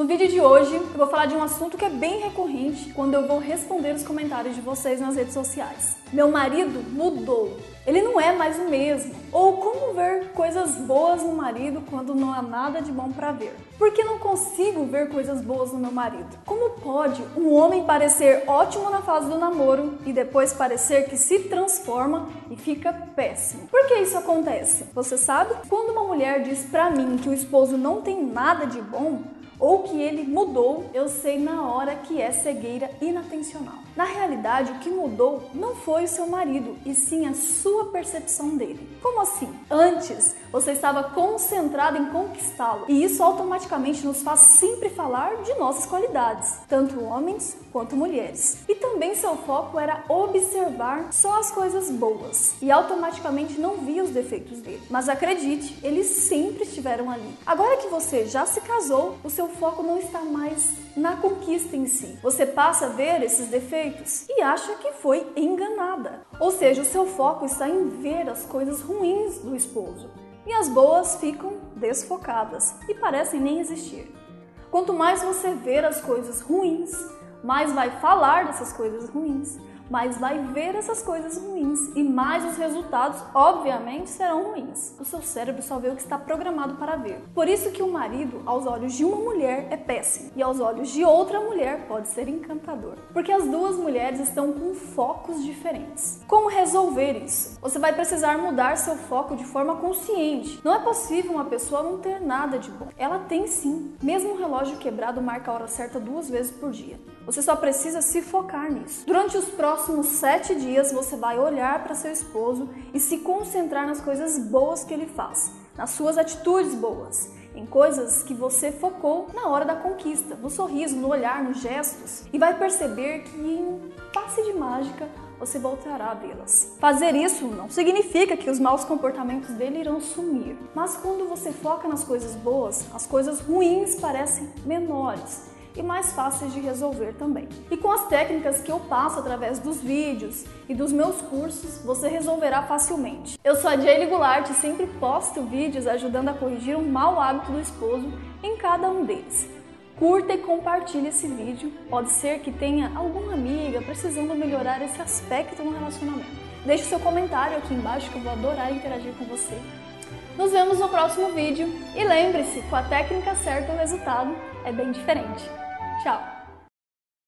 No vídeo de hoje eu vou falar de um assunto que é bem recorrente quando eu vou responder os comentários de vocês nas redes sociais. Meu marido mudou. Ele não é mais o mesmo. Ou como ver coisas boas no marido quando não há nada de bom para ver? Por que não consigo ver coisas boas no meu marido? Como pode um homem parecer ótimo na fase do namoro e depois parecer que se transforma e fica péssimo? Por que isso acontece? Você sabe? Quando uma mulher diz para mim que o esposo não tem nada de bom, ou que ele mudou, eu sei na hora que é cegueira inatencional. Na realidade, o que mudou não foi o seu marido, e sim a sua percepção dele. Como assim? Antes, você estava concentrado em conquistá-lo, e isso automaticamente nos faz sempre falar de nossas qualidades, tanto homens quanto mulheres. E também seu foco era observar só as coisas boas, e automaticamente não via os defeitos dele. Mas acredite, eles sempre estiveram ali. Agora que você já se casou, o seu foco não está mais na conquista em si. Você passa a ver esses defeitos e acha que foi enganada. Ou seja, o seu foco está em ver as coisas ruins do esposo e as boas ficam desfocadas e parecem nem existir. Quanto mais você ver as coisas ruins, mais vai falar dessas coisas ruins, mas vai ver essas coisas ruins e mais os resultados, obviamente, serão ruins. O seu cérebro só vê o que está programado para ver. Por isso que o marido, aos olhos de uma mulher, é péssimo e aos olhos de outra mulher pode ser encantador, porque as duas mulheres estão com focos diferentes. Como resolver isso? Você vai precisar mudar seu foco de forma consciente. Não é possível uma pessoa não ter nada de bom. Ela tem sim. Mesmo um relógio quebrado marca a hora certa duas vezes por dia. Você só precisa se focar nisso. Durante os próximos sete dias, você vai olhar para seu esposo e se concentrar nas coisas boas que ele faz, nas suas atitudes boas, em coisas que você focou na hora da conquista, no sorriso, no olhar, nos gestos, e vai perceber que em um passe de mágica você voltará a vê-las. Fazer isso não significa que os maus comportamentos dele irão sumir, mas quando você foca nas coisas boas, as coisas ruins parecem menores e mais fáceis de resolver também. E com as técnicas que eu passo através dos vídeos e dos meus cursos, você resolverá facilmente. Eu sou a Jaylee Goulart e sempre posto vídeos ajudando a corrigir um mau hábito do esposo em cada um deles. Curta e compartilhe esse vídeo. Pode ser que tenha alguma amiga precisando melhorar esse aspecto no relacionamento. Deixe seu comentário aqui embaixo que eu vou adorar interagir com você. Nos vemos no próximo vídeo e lembre-se, com a técnica certa o resultado é bem diferente. Tchau!